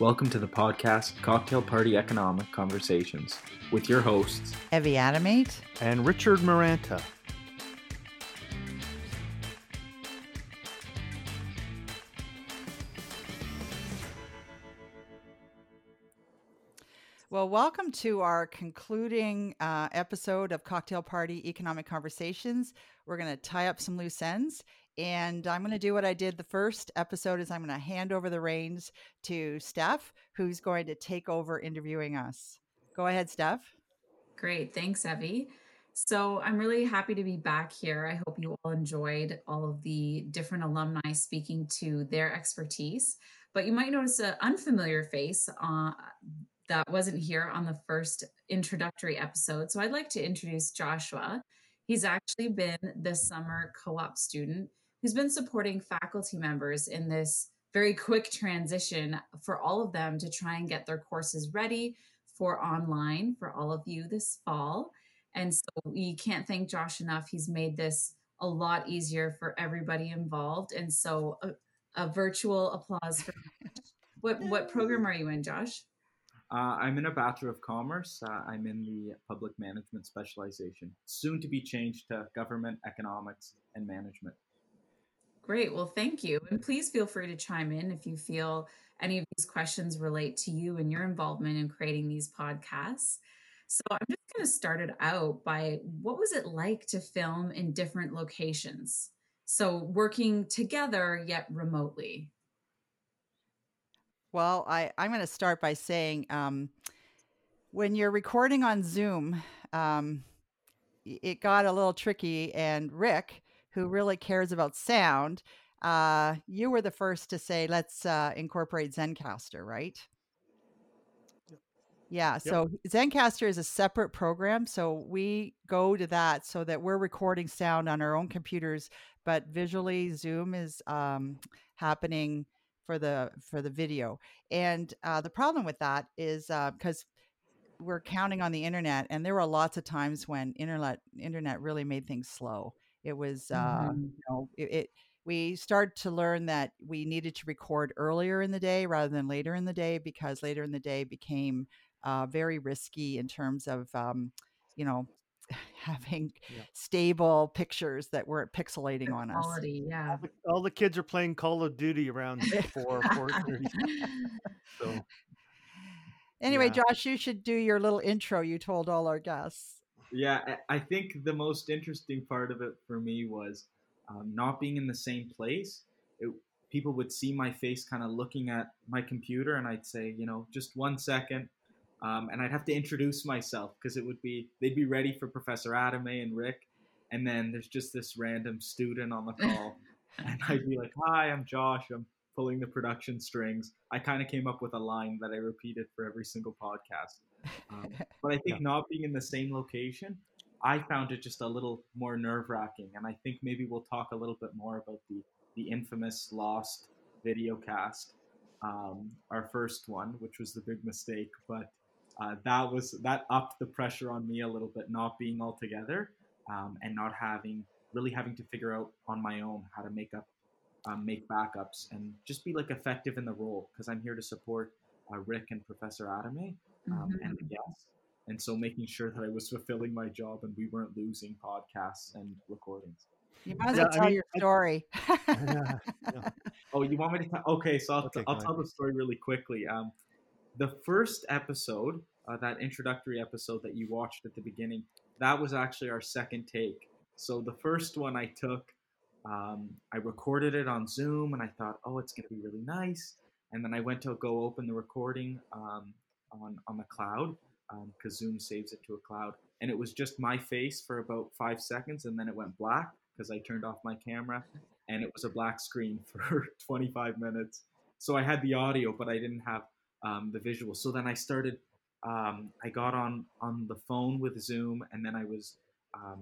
Welcome to the podcast Cocktail Party Economic Conversations with your hosts, Evie Adomait and Richard Maranta. Well, welcome to our concluding uh, episode of Cocktail Party Economic Conversations. We're going to tie up some loose ends, and I'm going to do what I did the first episode. Is I'm going to hand over the reins to Steph, who's going to take over interviewing us. Go ahead, Steph. Great, thanks, Evie. So I'm really happy to be back here. I hope you all enjoyed all of the different alumni speaking to their expertise. But you might notice an unfamiliar face uh, that wasn't here on the first introductory episode. So I'd like to introduce Joshua. He's actually been this summer co op student who's been supporting faculty members in this very quick transition for all of them to try and get their courses ready for online for all of you this fall. And so we can't thank Josh enough. He's made this a lot easier for everybody involved. And so a, a virtual applause for what what program are you in, Josh? Uh, I'm in a Bachelor of Commerce. Uh, I'm in the public management specialization, soon to be changed to government economics and management. Great. Well, thank you. And please feel free to chime in if you feel any of these questions relate to you and your involvement in creating these podcasts. So I'm just going to start it out by what was it like to film in different locations? So working together yet remotely. Well, I, I'm going to start by saying um, when you're recording on Zoom, um, it got a little tricky. And Rick, who really cares about sound, uh, you were the first to say, let's uh, incorporate Zencastr, right? Yeah. Yep. So Zencastr is a separate program. So we go to that so that we're recording sound on our own computers, but visually Zoom is um, happening for the for the video. And uh, the problem with that is because uh, we're counting on the internet, and there were lots of times when internet internet really made things slow. It was uh, mm-hmm. you know it, it we started to learn that we needed to record earlier in the day rather than later in the day because later in the day became uh, very risky in terms of um, you know having yeah. stable pictures that weren't pixelating on quality, us. Yeah, all the, all the, kids are playing Call of Duty around four four thirty. so, anyway, yeah. Josh, you should do your little intro you told all our guests. Yeah, I think the most interesting part of it for me was um, not being in the same place. It, people would see my face kind of looking at my computer, and I'd say, you know, just one second um, and I'd have to introduce myself because it would be they'd be ready for Professor Adomait and Rick, and then there's just this random student on the call, and I'd be like, "Hi, I'm Josh. I'm pulling the production strings." I kind of came up with a line that I repeated for every single podcast. Um, but I think yeah. not being in the same location, I found it just a little more nerve wracking, and I think maybe we'll talk a little bit more about the the infamous lost video cast, um, our first one, which was the big mistake, but uh, that was that upped the pressure on me a little bit, not being all together um, and not having really having to figure out on my own how to make up um, make backups and just be like effective in the role because I'm here to support uh, Rick and Professor Adomait um, mm-hmm. and the guests. And so making sure that I was fulfilling my job and we weren't losing podcasts and recordings. You might as well yeah, tell I mean, your story. yeah, yeah. Oh, you want me to? T- okay, so I'll, okay, t- I'll tell the story really quickly. Um, the first episode, uh, that introductory episode that you watched at the beginning, that was actually our second take. So the first one I took, um, I recorded it on Zoom, and I thought, oh, it's going to be really nice. And then I went to go open the recording um, on on the cloud because um, Zoom saves it to a cloud, and it was just my face for about five seconds, and then it went black because I turned off my camera, and it was a black screen for 25 minutes. So I had the audio, but I didn't have um, the visual. So then I started. Um, I got on on the phone with Zoom, and then I was um,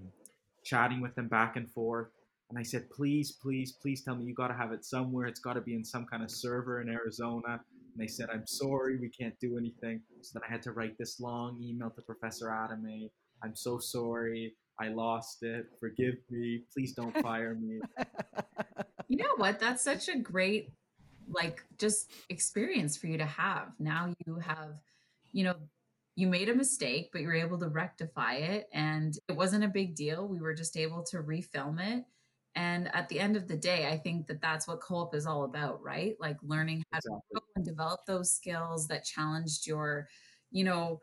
chatting with them back and forth. And I said, please, please, please tell me you got to have it somewhere. It's got to be in some kind of server in Arizona. And they said, I'm sorry, we can't do anything. So then I had to write this long email to Professor Adomait. I'm so sorry. I lost it. Forgive me. Please don't fire me. You know what? That's such a great like just experience for you to have. Now you have, you know, you made a mistake, but you were able to rectify it. And it wasn't a big deal. We were just able to refilm it. And at the end of the day, I think that that's what co-op is all about, right? Like learning how exactly. to and develop those skills that challenged your, you know,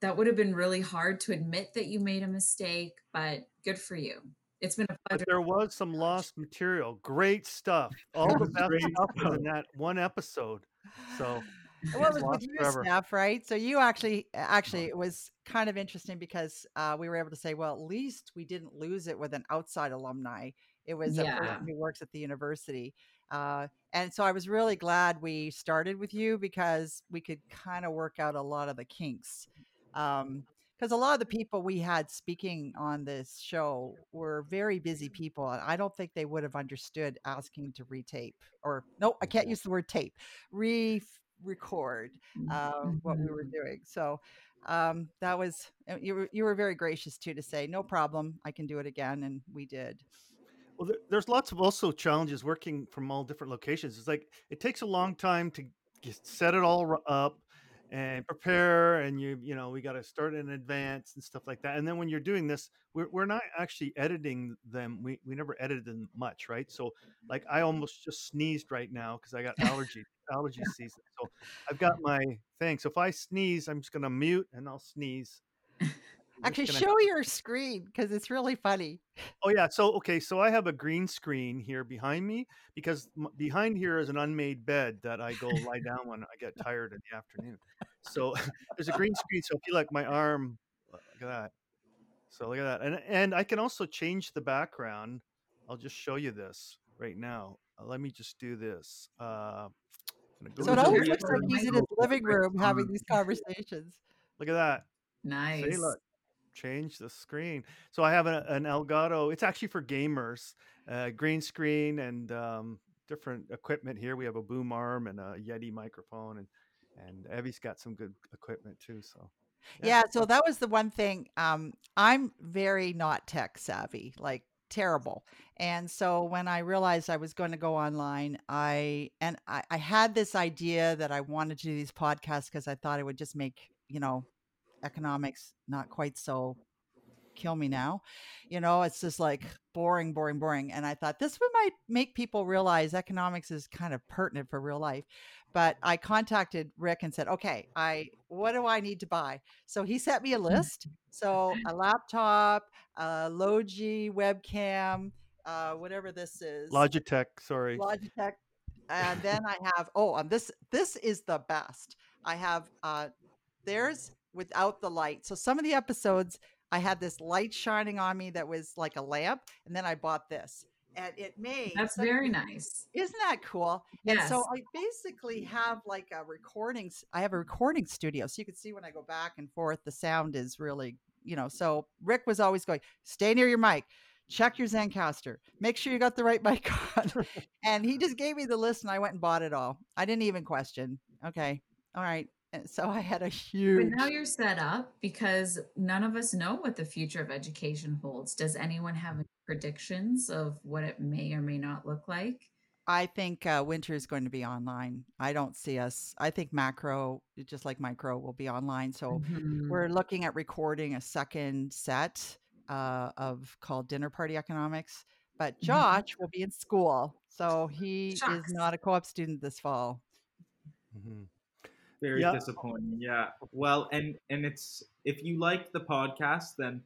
that would have been really hard to admit that you made a mistake, but good for you. It's been a pleasure. But there was some lost material. Great stuff. All the best stuff was in that one episode. So well, it was with you, Steph, right? So you actually, actually, it was kind of interesting because uh, we were able to say, well, at least we didn't lose it with an outside alumni. It was yeah. a person who works at the university. Uh, and so I was really glad we started with you because we could kind of work out a lot of the kinks. Um, because a lot of the people we had speaking on this show were very busy people and i don't think they would have understood asking to retape or no i can't use the word tape re record uh, what we were mm-hmm. doing so um, that was you were, you were very gracious too to say no problem i can do it again and we did well, there's lots of also challenges working from all different locations. It's like it takes a long time to set it all up and prepare, and you you know we got to start in advance and stuff like that. And then when you're doing this, we're we're not actually editing them. We we never edited them much, right? So like I mm-hmm. almost just sneezed right now because I got allergy allergy season. So I've got my thing. So if I sneeze, I'm just gonna mute and I'll sneeze. Actually, gonna... show your screen because it's really funny. Oh yeah. So okay. So I have a green screen here behind me because m- behind here is an unmade bed that I go lie down when I get tired in the afternoon. So there's a green screen. So I feel like my arm. Look at that. So look at that, and and I can also change the background. I'll just show you this right now. Uh, let me just do this. Uh, so it always looks like he's in his living room having these conversations. Look at that. Nice. See, look, change the screen. So I have a, an Elgato. It's actually for gamers. Uh, green screen and um, different equipment here. We have a boom arm and a Yeti microphone, and and Evie's got some good equipment too. So yeah, yeah so that was the one thing. Um, I'm very not tech savvy, like terrible. And so when I realized I was going to go online, I and I, I had this idea that I wanted to do these podcasts because I thought it would just make you know economics not quite so kill me now. You know, it's just like boring, boring, boring. And I thought this would might make people realize economics is kind of pertinent for real life. But I contacted Rick and said, okay, I what do I need to buy? So he sent me a list. So a laptop, a Logi webcam, uh, whatever this is. Logitech, sorry. Logitech. And then I have oh, um, this this is the best. I have uh there's without the light. So some of the episodes I had this light shining on me that was like a lamp, and then I bought this. And it made that's very nice. Isn't that cool? Yes. And so I basically have like a recording. I have a recording studio, so you can see when I go back and forth, the sound is really, you know. So Rick was always going, "Stay near your mic." check your Zencastr. Make sure you got the right mic on. and he just gave me the list and I went and bought it all. I didn't even question. Okay. All right. And so I had a huge. But now you're set up because none of us know what the future of education holds. Does anyone have any predictions of what it may or may not look like? I think uh, winter is going to be online. I don't see us. I think macro, just like micro, will be online. So mm-hmm. we're looking at recording a second set uh, of called Dinner Party Economics. But mm-hmm. Josh mm-hmm. will be in school, so he Shucks. is not a co-op student this fall. Mm-hmm. Very yeah. disappointing. Yeah. Well, and and it's if you liked the podcast, then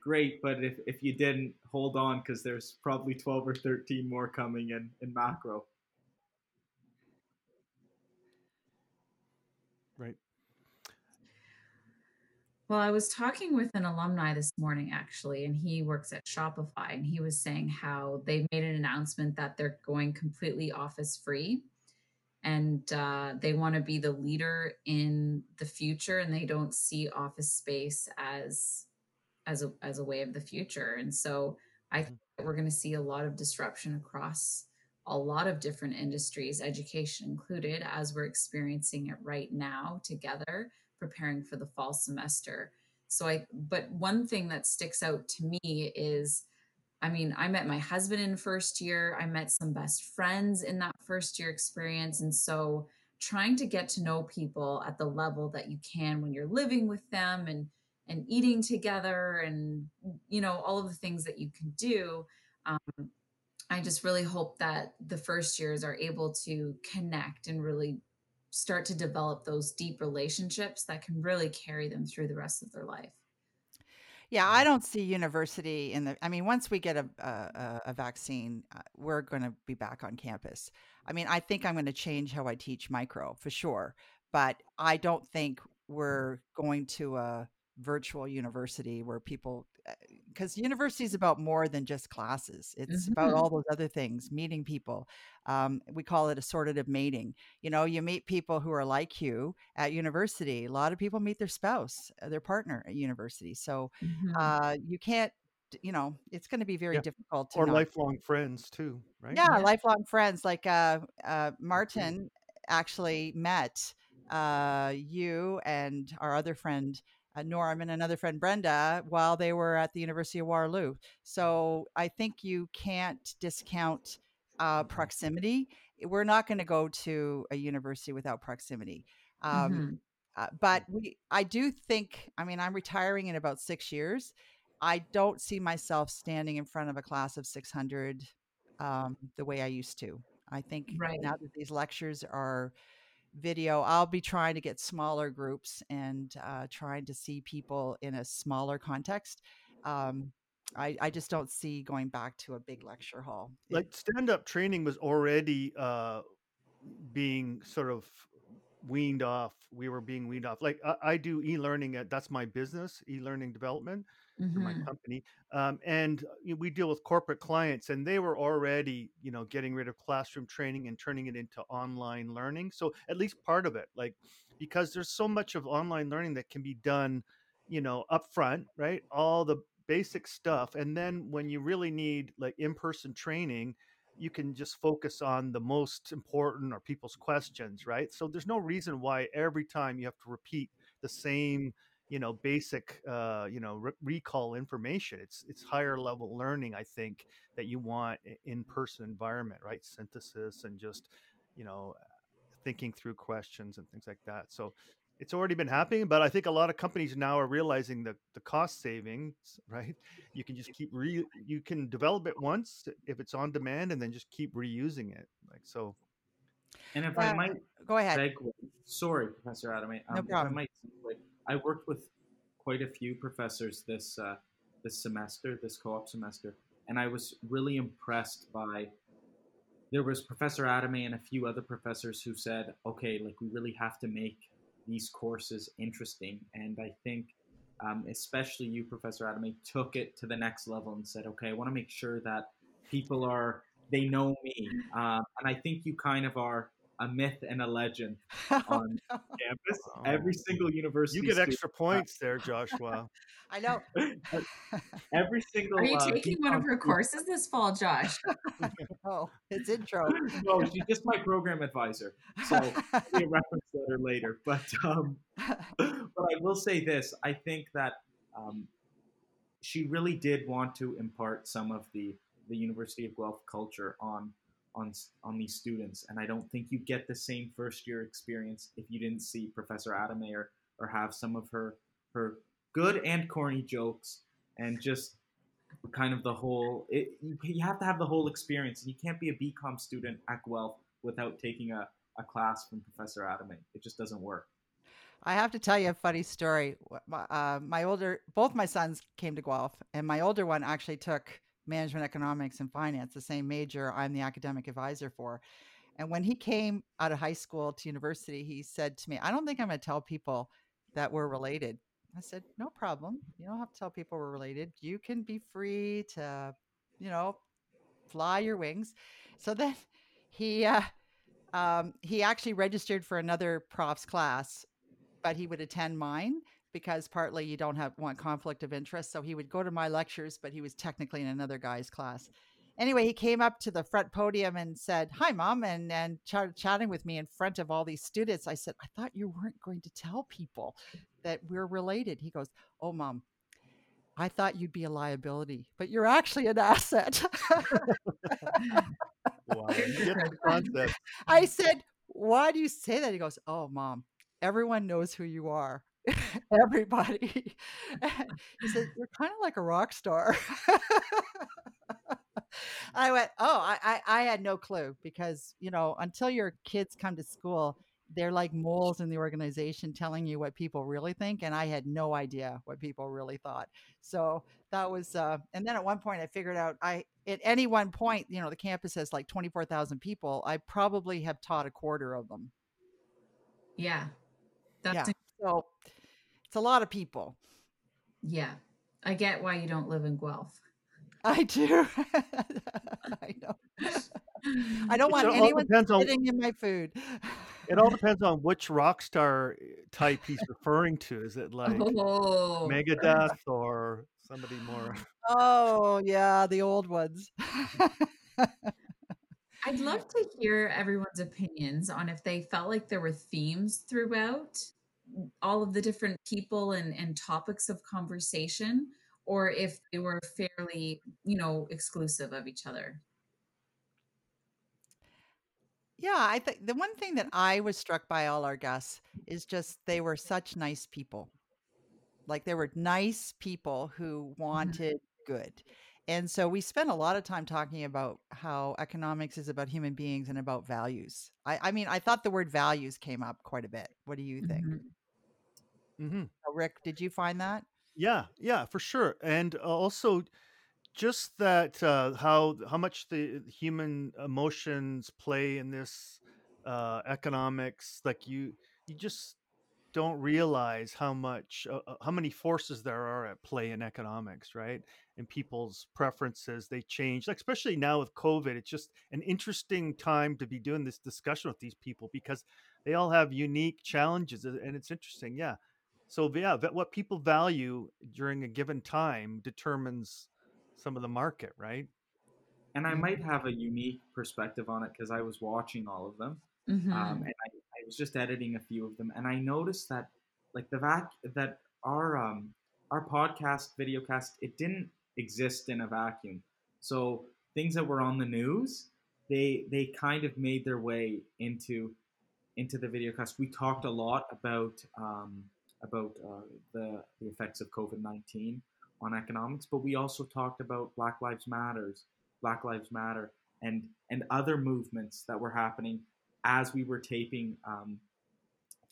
great. But if if you didn't, hold on because there's probably twelve or thirteen more coming in in macro. Right. Well, I was talking with an alumni this morning actually, and he works at Shopify, and he was saying how they made an announcement that they're going completely office free and uh, they want to be the leader in the future and they don't see office space as as a as a way of the future and so i mm-hmm. think we're going to see a lot of disruption across a lot of different industries education included as we're experiencing it right now together preparing for the fall semester so i but one thing that sticks out to me is I mean, I met my husband in first year. I met some best friends in that first year experience. And so trying to get to know people at the level that you can when you're living with them and and eating together and you know all of the things that you can do um, i just really hope that the first years are able to connect and really start to develop those deep relationships that can really carry them through the rest of their life yeah, I don't see university in the. I mean, once we get a a, a vaccine, uh, we're going to be back on campus. I mean, I think I'm going to change how I teach micro for sure, but I don't think we're going to a virtual university where people because university is about more than just classes it's mm-hmm. about all those other things meeting people um, we call it assortative mating you know you meet people who are like you at university a lot of people meet their spouse uh, their partner at university so mm-hmm. uh, you can't you know it's going to be very yeah. difficult or not... lifelong friends too right yeah, yeah. lifelong friends like uh, uh, martin actually met uh, you and our other friend uh, Norm and another friend Brenda while they were at the University of Waterloo. So I think you can't discount uh, proximity. We're not going to go to a university without proximity. Um, mm-hmm. uh, but we, I do think. I mean, I'm retiring in about six years. I don't see myself standing in front of a class of 600 um, the way I used to. I think right. now that these lectures are video i'll be trying to get smaller groups and uh, trying to see people in a smaller context um, I, I just don't see going back to a big lecture hall. Like stand-up training was already uh, being sort of weaned off we were being weaned off like i, I do e-learning at that's my business e-learning development for my company um, and uh, we deal with corporate clients and they were already you know getting rid of classroom training and turning it into online learning so at least part of it like because there's so much of online learning that can be done you know upfront right all the basic stuff and then when you really need like in-person training you can just focus on the most important or people's questions, right? So there's no reason why every time you have to repeat the same, you know, basic, uh, you know, re- recall information. It's it's higher level learning, I think, that you want in person environment, right? Synthesis and just, you know, thinking through questions and things like that. So it's already been happening, but I think a lot of companies now are realizing that the cost savings, right? You can just keep re you can develop it once if it's on demand and then just keep reusing it. Like so. And if I might go ahead. Segue, sorry, Professor Adam. Um, no problem. I worked with quite a few professors this uh, this semester, this co-op semester, and I was really impressed by there was Professor Adomait and a few other professors who said, okay, like we really have to make these courses interesting. And I think, um, especially you, Professor Adomait, took it to the next level and said, okay, I want to make sure that people are, they know me. Um, and I think you kind of are a myth and a legend oh, on no. campus. Oh. Every single university. You get extra points there, Joshua. I know. Every single. Are you uh, taking one of her courses this fall, Josh? oh, it's intro. no, she's just my program advisor. So a reference letter later. But um, but I will say this: I think that um, she really did want to impart some of the the University of Guelph culture on on on these students, and I don't think you get the same first year experience if you didn't see Professor Adomait or or have some of her her good and corny jokes and just kind of the whole it, you, have to have the whole experience and you can't be a bcom student at guelph without taking a, a class from professor adomait it just doesn't work. I have to tell you a funny story. Uh, my older both my sons came to guelph and my older one actually took management economics and finance, the same major I'm the academic advisor for. And when he came out of high school to university, he said to me, I don't think I'm going to tell people that we're related. I said, No problem. You don't have to tell people we're related. You can be free to, you know, fly your wings. So then he, uh, um, he actually registered for another prof's class, but he would attend mine because partly you don't have want conflict of interest. So he would go to my lectures, but he was technically in another guy's class. Anyway, he came up to the front podium and said, "Hi, mom," and and ch- chatting with me in front of all these students. I said, "I thought you weren't going to tell people that we're related." He goes, "Oh, mom, I thought you'd be a liability, but you're actually an asset. Wow, you get the concept. I said, Why do you say that? He goes, Oh, mom, everyone knows who you are. Everybody. he said, You're kind of like a rock star. I went, Oh, I, I, I had no clue because, you know, until your kids come to school, they're like moles in the organization telling you what people really think and i had no idea what people really thought so that was uh and then at one point i figured out i at any one point you know the campus has like 24000 people i probably have taught a quarter of them Yeah. yeah That's so it's a lot of people yeah. I get why you don't live in Guelph. i do i know i don't want all anyone depends on sitting in my food it all depends on which rock star type he's referring to. Is it like Oh, Megadeth or somebody more? oh yeah the old ones I'd love to hear everyone's opinions on if they felt like there were themes throughout all of the different people and, and topics of conversation, or if they were fairly, you know, exclusive of each other. Yeah, I think the one thing that I was struck by all our guests is just they were such nice people. Like they were nice people who Mhm. wanted good. And so we spent a lot of time talking about how economics is about human beings and about values. I, I mean, I thought the word values came up quite a bit. What do you think? Mhm. Hmm Uh, Rick, did you find that? Yeah, yeah, for sure. And uh, also just that uh, how how much the human emotions play in this uh, economics, like you you just don't realize how much uh, uh, how many forces there are at play in economics, right? And people's preferences they change, like especially now with COVID. It's just an interesting time to be doing this discussion with these people because they all have unique challenges, and it's interesting. Yeah. So yeah, that what people value during a given time determines some of the market, right? And I might have a unique perspective on it because I was watching all of them. um, Mhm. and I, I was just editing a few of them, and I noticed that like the vac that our um, our podcast videocast it didn't exist in a vacuum. So things that were on the news, they they kind of made their way into into the videocast. We talked a lot about um, about uh, the the effects of COVID nineteen on economics, but we also talked about Black Lives Matters, Black Lives Matter, and and other movements that were happening as we were taping um,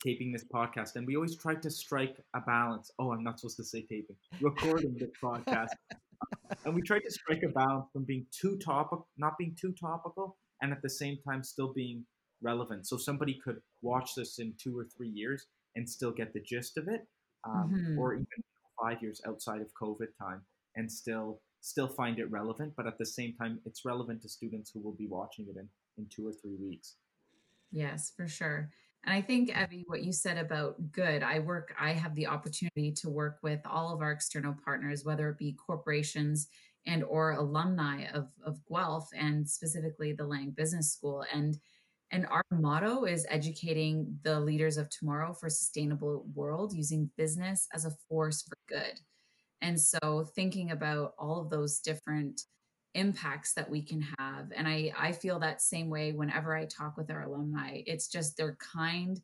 taping this podcast, and we always tried to strike a balance. Oh, I'm not supposed to say taping, recording this podcast, and we tried to strike a balance from being too topic, not being too topical, and at the same time still being relevant. So somebody could watch this in two or three years and still get the gist of it, um, Mhm. or even five years outside of COVID time and still still find it relevant. But at the same time, it's relevant to students who will be watching it in in two or three weeks. Yes, for sure. And I think, Evie, what you said about good, I work, I have the opportunity to work with all of our external partners, whether it be corporations and or alumni of, of Guelph and specifically the Lang Business School. And and our motto is educating the leaders of tomorrow for a sustainable world using business as a force for good. And so thinking about all of those different impacts that we can have. And I, I feel that same way whenever I talk with our alumni. It's just they're kind,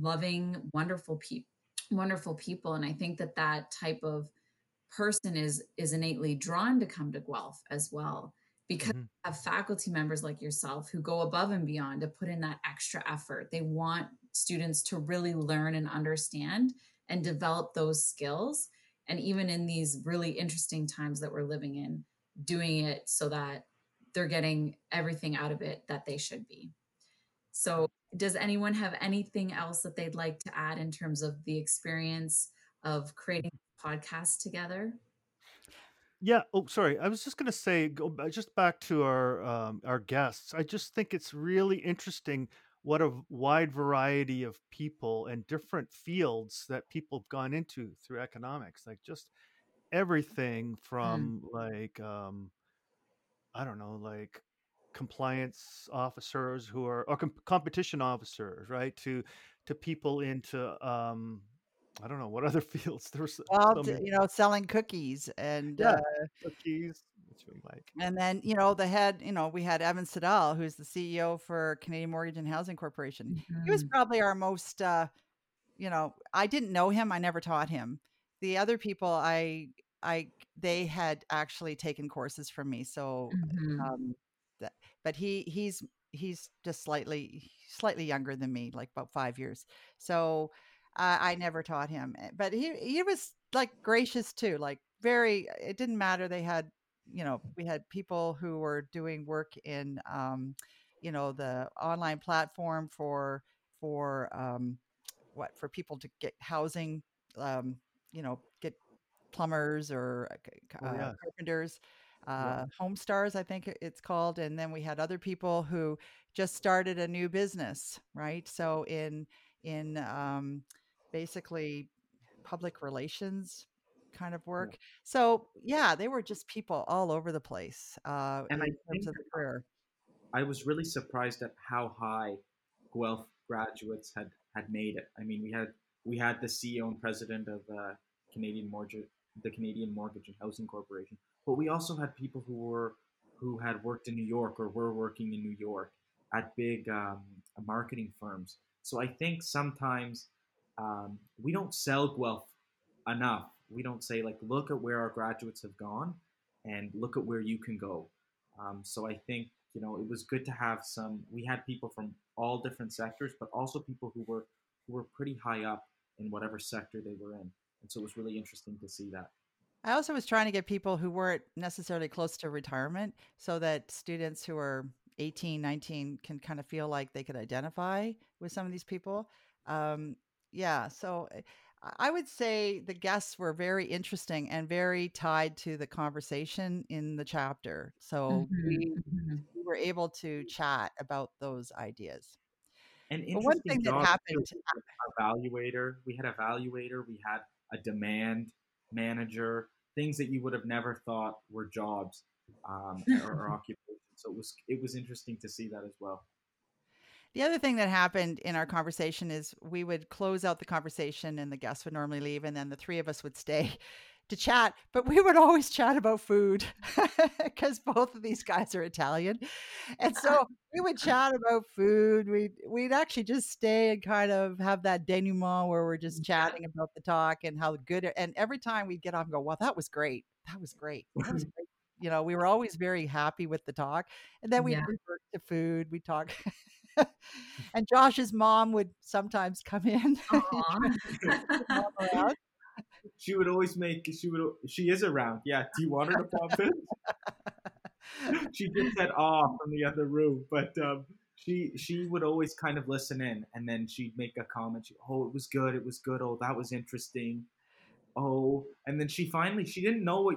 loving, wonderful people, wonderful people. And I think that that type of person is is innately drawn to come to Guelph as well because Mhm. we have faculty members like yourself who go above and beyond to put in that extra effort. They want students to really learn and understand and develop those skills. And even in these really interesting times that we're living in, doing it so that they're getting everything out of it that they should be. So, does anyone have anything else that they'd like to add in terms of the experience of creating podcasts together? Yeah. Oh, sorry. I was just going to say, go ba- just back to our um, our guests. I just think it's really interesting what a wide variety of people and different fields that people have gone into through economics. Like just everything Mm, from like um, I don't know, like compliance officers who are or com- competition officers, right? To to people into um, I don't know what other fields. There's Well, so you know, selling cookies and Yeah, uh, cookies, like. and then you know the head. You know, we had Evan Siddall, who's the CEO for Canadian Mortgage and Housing Corporation. He was Mhm. probably our most. Uh, you know, I didn't know him. I never taught him. The other people, I, I, they had actually taken courses from me. So, Mhm. um, that, but he, he's, he's just slightly, slightly younger than me, like about five years. So, I, I never taught him, eh, but he, he was like gracious too. Like very, it didn't matter. They had, you know, we had people who were doing work in, um, you know, the online platform for, for, um, what for people to get housing um you know get plumbers or uh, Oh uh, yeah, carpenters yeah. uh HomeStars i think it's called and then we had other people who just started a new business right so in in um basically public relations kind of Yeah. work so yeah they were just people all over the place uh And I in terms of the career I was really surprised at how high Guelph graduates had had made it. I mean, we had we had the CEO and president of uh, Canadian Mortgage, the Canadian Mortgage and Housing Corporation, but we also had people who were who had worked in New York or were working in New York at big um, marketing firms. So I think sometimes um, we don't sell Guelph enough. We don't say like, look at where our graduates have gone, and look at where you can go. Um, so I think you know it was good to have some. We had people from all different sectors, but also people who were who were pretty high up in whatever sector they were in, and so it was really interesting to see that. I also was trying to get people who weren't necessarily close to retirement so that students who are 18, 19 can kind of feel like they could identify with some of these people. Um, yeah, so uh, I would say the guests were very interesting and very tied to the conversation in the chapter. So Mhm. we, Mhm. we were able to chat about those ideas. And one thing that happened, Evaluator. We had evaluator. We had a demand manager. Things that you would have never thought were jobs um, or, or occupations. So it was it was interesting to see that as well. The other thing that happened in our conversation is we would close out the conversation and the guests would normally leave, and then the three of us would stay to chat. But we would always chat about food because both of these guys are Italian. And so we would chat about food. We'd, we'd actually just stay and kind of have that denouement where we're just chatting about the talk and how good it, and every time we'd get off and go, wow, that was great. That was great. That was great. You know, we were always very happy with the talk. And then we'd Yeah. revert to food. We'd talk. and Josh's mom would sometimes come in. Aw. mom around. She would always make. She would. She is around. Yeah. Do you want her to pop in? she just said "ah" from the other room, but um, she she would always kind of listen in, and then she'd make a comment. She, oh, it was good. It was good. Oh, that was interesting. Oh, and then she finally she didn't know what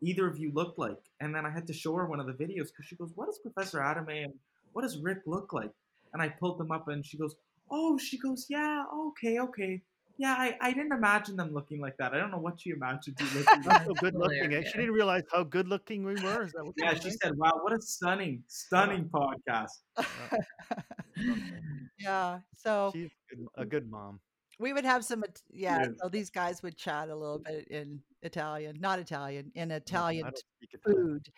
either of you looked like, and then I had to show her one of the videos because she goes, "What does Professor Adomait and what does Rick look like?" And I pulled them up, and she goes, "Oh," she goes, "Yeah, okay, okay." Yeah, I, I didn't imagine them looking like that. I don't know what she imagined you looking like. So good looking. eh? She didn't realize how good looking we were. Is that what Yeah, she saying? said, "Wow, what a stunning, stunning podcast." yeah. So She's a good- a good mom. We would have some, It- yeah. So these guys would chat a little bit in Italian, not Italian, in Italian Italian. food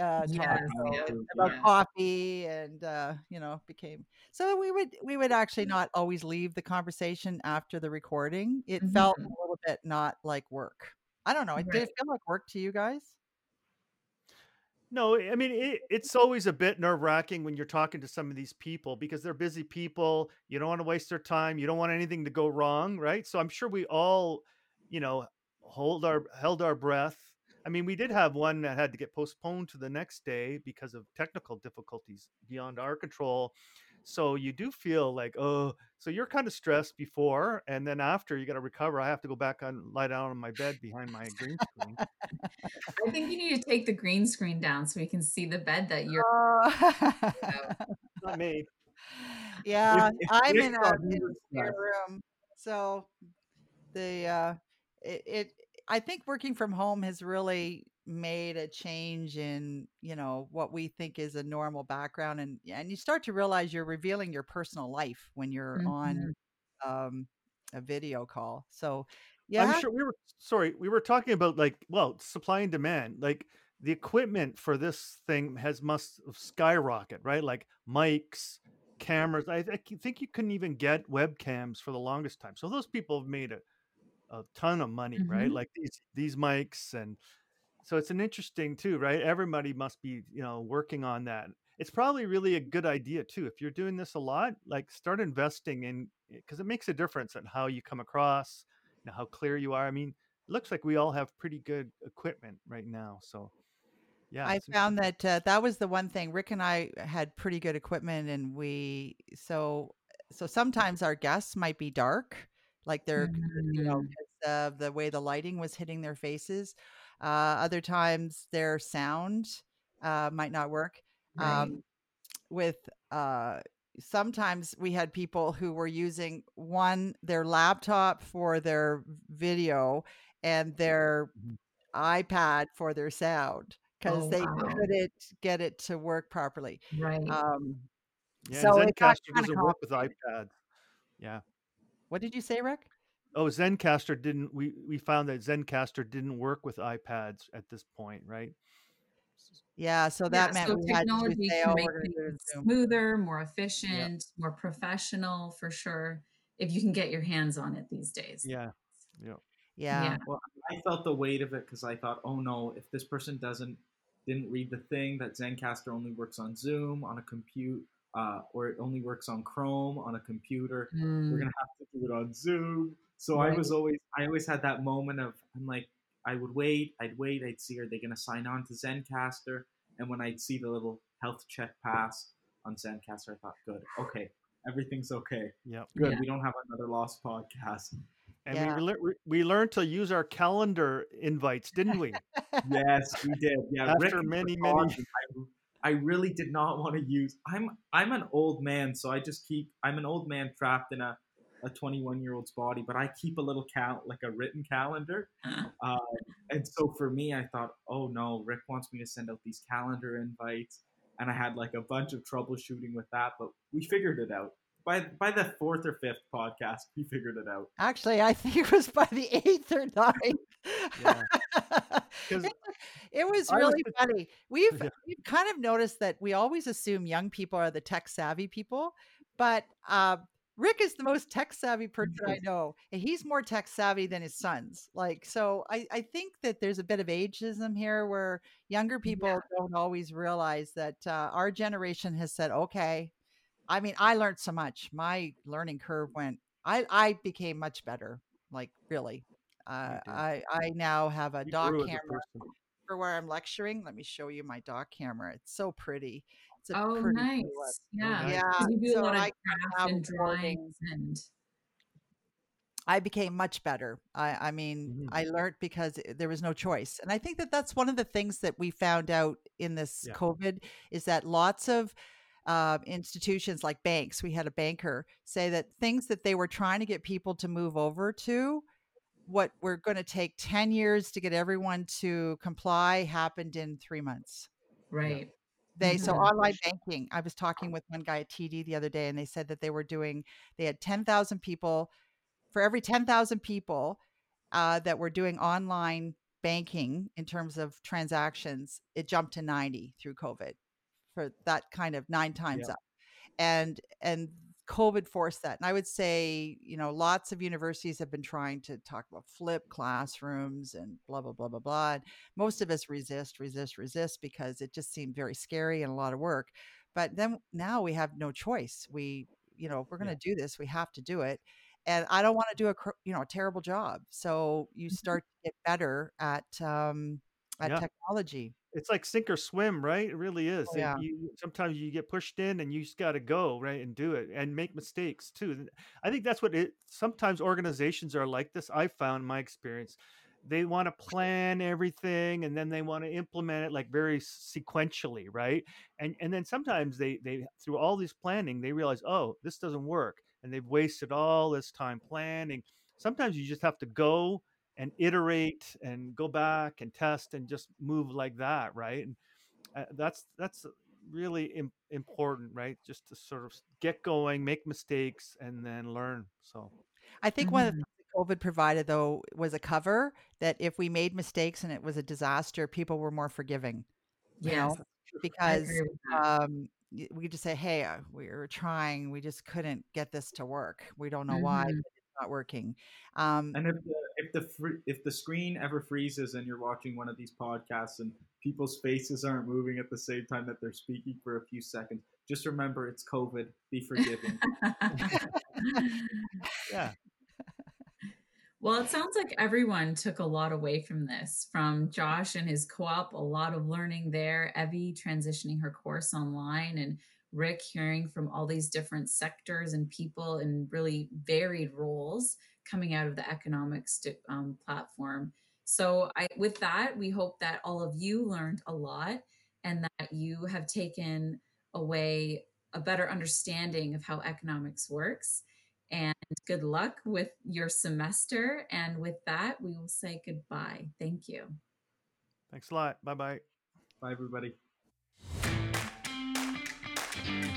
uh, talk Yes, so yeah, about coffee and uh, you know became so we would we would actually not always leave the conversation after the recording. It felt a Mhm. little bit not like work. I don't know. Did it feel like work to you guys? No, I mean it, it's always a bit nerve wracking when you're talking to some of these people because they're busy people. You don't want to waste their time. You don't want anything to go wrong, right? So I'm sure we all, you know, hold our held our breath. I mean, we did have one that had to get postponed to the next day because of technical difficulties beyond our control. So you do feel like, oh, so you're kind of stressed before, and then after you got to recover. I have to go back on, lie down on my bed behind my green screen. I think you need to take the green screen down so we can see the bed that you're Oh. Not me. yeah, if I'm in a, in a was spare stressed- room, so the uh, it, it I think working from home has really made a change in you know what we think is a normal background, and and you start to realize you're revealing your personal life when you're on Mhm. um, a video call. So yeah I'm sure we were sorry, we were talking about like well, supply and demand. Like the equipment for this thing has must skyrocket, right? Like mics, cameras. I think you couldn't even get webcams for the longest time. So those people have made a, a ton of money, right? hmm Like these these mics and so it's an interesting too, right? Everybody must be, you know, working on that. It's probably really a good idea too. If you're doing this a lot, like start investing in because it makes a difference in how you come across, know, how clear you are. I mean, it looks like we all have pretty good equipment right now. So yeah, I found that uh, that was the one thing. Rick and I had pretty good equipment, and we so so sometimes our guests might be dark, like they're you know of the way the lighting was hitting their faces. Uh, other times their sound uh, might not work. right. Um, with uh, sometimes we had people who were using one their laptop for their video and their Mhm. iPad for their sound because Oh, they wow. couldn't get it to work properly. Right. Um, Yeah, so it got Zencastr kind of doesn't work with iPads. Yeah. What did you say, Rick? Oh, Zencastr didn't. We we found that Zencastr didn't work with iPads at this point, right? Yeah, so Yeah, that meant so we had to technology say, can "Oh, make we're gonna do it in things smoother, more Yeah. efficient, more professional for sure, if you can get your hands on it these days. Yeah. Yeah. Yeah. Yeah. Well, I felt the weight of it because I thought, oh no, if this person doesn't didn't read the thing that Zencastr only works on Zoom on a compute, uh, or it only works on Chrome on a computer, we're Mm, gonna have to do it on Zoom. So I was always, I always had that moment of, I'm like, I would wait, I'd wait, I'd see, are they gonna sign on to Zencastr? And when I'd see the little health check pass on Zencastr, I thought, good, okay, everything's okay, Yep. good. Yeah. We don't have another lost podcast. And Yeah. we lear- we we learned to use our calendar invites, didn't we? Yes, we did. Yeah, After and many many. I, I really did not want to use. I'm I'm an old man, so I just keep. I'm an old man trapped in a a 21 year old's body, but I keep a little count like a written calendar. Uh, and so for me, I thought, oh no, Rick wants me to send out these calendar invites, and I had like a bunch of troubleshooting with that, but we figured it out. By by the fourth or fifth podcast, we figured it out. Actually, I think it was by the eighth or ninth. Yeah. Because it, was I was really funny. We've Yeah. we've kind of noticed that we always assume young people are the tech savvy people, but uh, Rick is the most tech savvy person I know, and he's more tech savvy than his sons. Like, so I I think that there's a bit of ageism here where younger people Yeah. don't always realize that uh, our generation has said, okay. I mean, I learned so much. My learning curve went. I I became much better. Like really. Uh. I I now have a you dock grew as a camera. For where I'm lecturing. Let me show you my dock camera. It's so pretty. It's a Oh, pretty nice. one. Yeah. nice. Yeah. 'Cause you do a So lot of I can craft now and drawings and I became much better. I, I mean, Mhm. I learned because there was no choice. And I think that that's one of the things that we found out in this Yeah. COVID is that lots of uh, institutions like banks, we had a banker say that things that they were trying to get people to move over to, what we're going to take 10 years to get everyone to comply happened in three months. right. They so Mhm. online banking. I was talking with one guy at TD the other day, and they said that they were doing. They had ten thousand people. For every ten thousand people uh, that were doing online banking in terms of transactions, it jumped to ninety through COVID. For that kind of nine times Yeah. up, and and COVID forced that. And I would say, you know, lots of universities have been trying to talk about flip classrooms and blah blah blah blah blah. And most of us resist, resist, resist because it just seemed very scary and a lot of work. But then now we have no choice. We, you know, if we're going to do this, we have to do it. And I don't want to do a, you know, a terrible job. So you start to get better at um, at Yeah. technology. It's like sink or swim, right? It really is. Oh, yeah. you sometimes you get pushed in and you just got to go right and do it and make mistakes too. I think that's what it. Sometimes organizations are like this. I found in my experience, they want to plan everything and then they want to implement it like very sequentially, right? And and then sometimes they they through all this planning they realize, oh, this doesn't work, and they've wasted all this time planning. Sometimes you just have to go and iterate and go back and test and just move like that right and uh, that's that's really Im- important right just to sort of get going make mistakes and then learn so I think mm-hmm. one of the mm-hmm. COVID provided though was a cover that if we made mistakes and it was a disaster, people were more forgiving. You yes. know, because um, we just say, "Hey, uh, we were trying, we just couldn't get this to work. We don't know mm-hmm. why not working." Um, and if the if the fr- if the screen ever freezes and you're watching one of these podcasts and people's faces aren't moving at the same time that they're speaking for a few seconds, just remember it's COVID. Be forgiving. yeah. Well, it sounds like everyone took a lot away from this. From Josh and his co op, a lot of learning there. Evie transitioning her course online, and Rick hearing from all these different sectors and people in really varied roles coming out of the economics um, platform. So, I, with that, we hope that all of you learned a lot and that you have taken away a better understanding of how economics works and good luck with your semester. And with that, we will say goodbye. Thank you. Thanks a lot. Bye bye. Bye, everybody. Thank you.